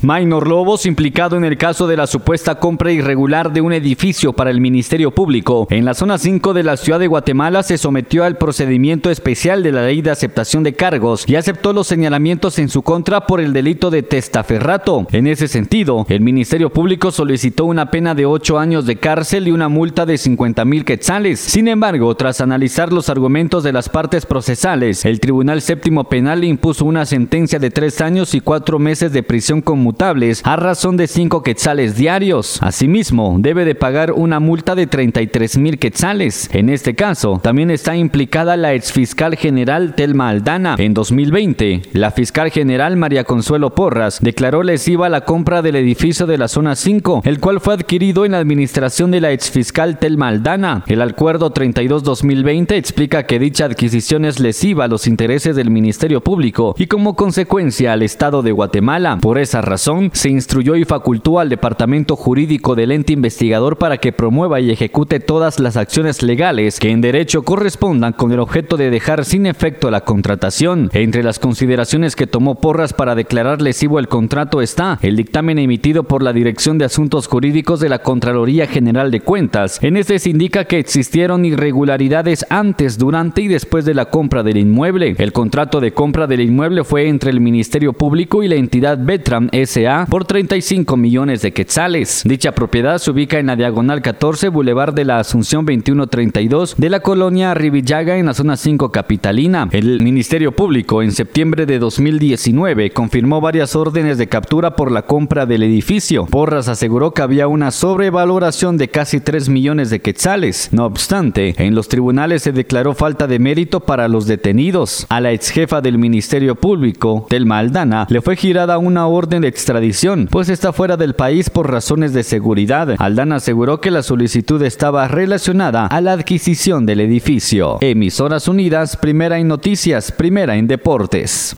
Minor Lobos, implicado en el caso de la supuesta compra irregular de un edificio para el Ministerio Público en la zona 5 de la ciudad de Guatemala, se sometió al procedimiento especial de la ley de aceptación de cargos y aceptó los señalamientos en su contra por el delito de testaferrato. En ese sentido, el Ministerio Público solicitó una pena de ocho años de cárcel y una multa de 50 mil quetzales. Sin embargo, tras analizar los argumentos de las partes procesales, el Tribunal Séptimo Penal impuso una sentencia de tres años y cuatro meses de prisión común a razón de 5 quetzales diarios. Asimismo, debe de pagar una multa de 33 mil quetzales. En este caso, también está implicada la exfiscal general Telma Aldana. En 2020, la fiscal general María Consuelo Porras declaró lesiva la compra del edificio de la zona 5, el cual fue adquirido en la administración de la exfiscal Telma Aldana. El acuerdo 32-2020 explica que dicha adquisición es lesiva a los intereses del Ministerio Público y como consecuencia al Estado de Guatemala. Por esa razón, se instruyó y facultó al Departamento Jurídico del ente investigador para que promueva y ejecute todas las acciones legales que en derecho correspondan con el objeto de dejar sin efecto la contratación. Entre las consideraciones que tomó Porras para declarar lesivo el contrato está el dictamen emitido por la Dirección de Asuntos Jurídicos de la Contraloría General de Cuentas. En este se indica que existieron irregularidades antes, durante y después de la compra del inmueble. El contrato de compra del inmueble fue entre el Ministerio Público y la entidad Betram Por 35 millones de quetzales. Dicha propiedad se ubica en la diagonal 14, Boulevard de la Asunción 2132 de la colonia Rivillaga en la zona 5 capitalina. El Ministerio Público en septiembre de 2019 confirmó varias órdenes de captura por la compra del edificio. Porras aseguró que había una sobrevaloración de casi 3 millones de quetzales. No obstante, en los tribunales se declaró falta de mérito para los detenidos. A la ex jefa del Ministerio Público, Telma Aldana, le fue girada una orden de extradición, pues está fuera del país por razones de seguridad. Aldana aseguró que la solicitud estaba relacionada a la adquisición del edificio. Emisoras Unidas, primera en noticias, primera en deportes.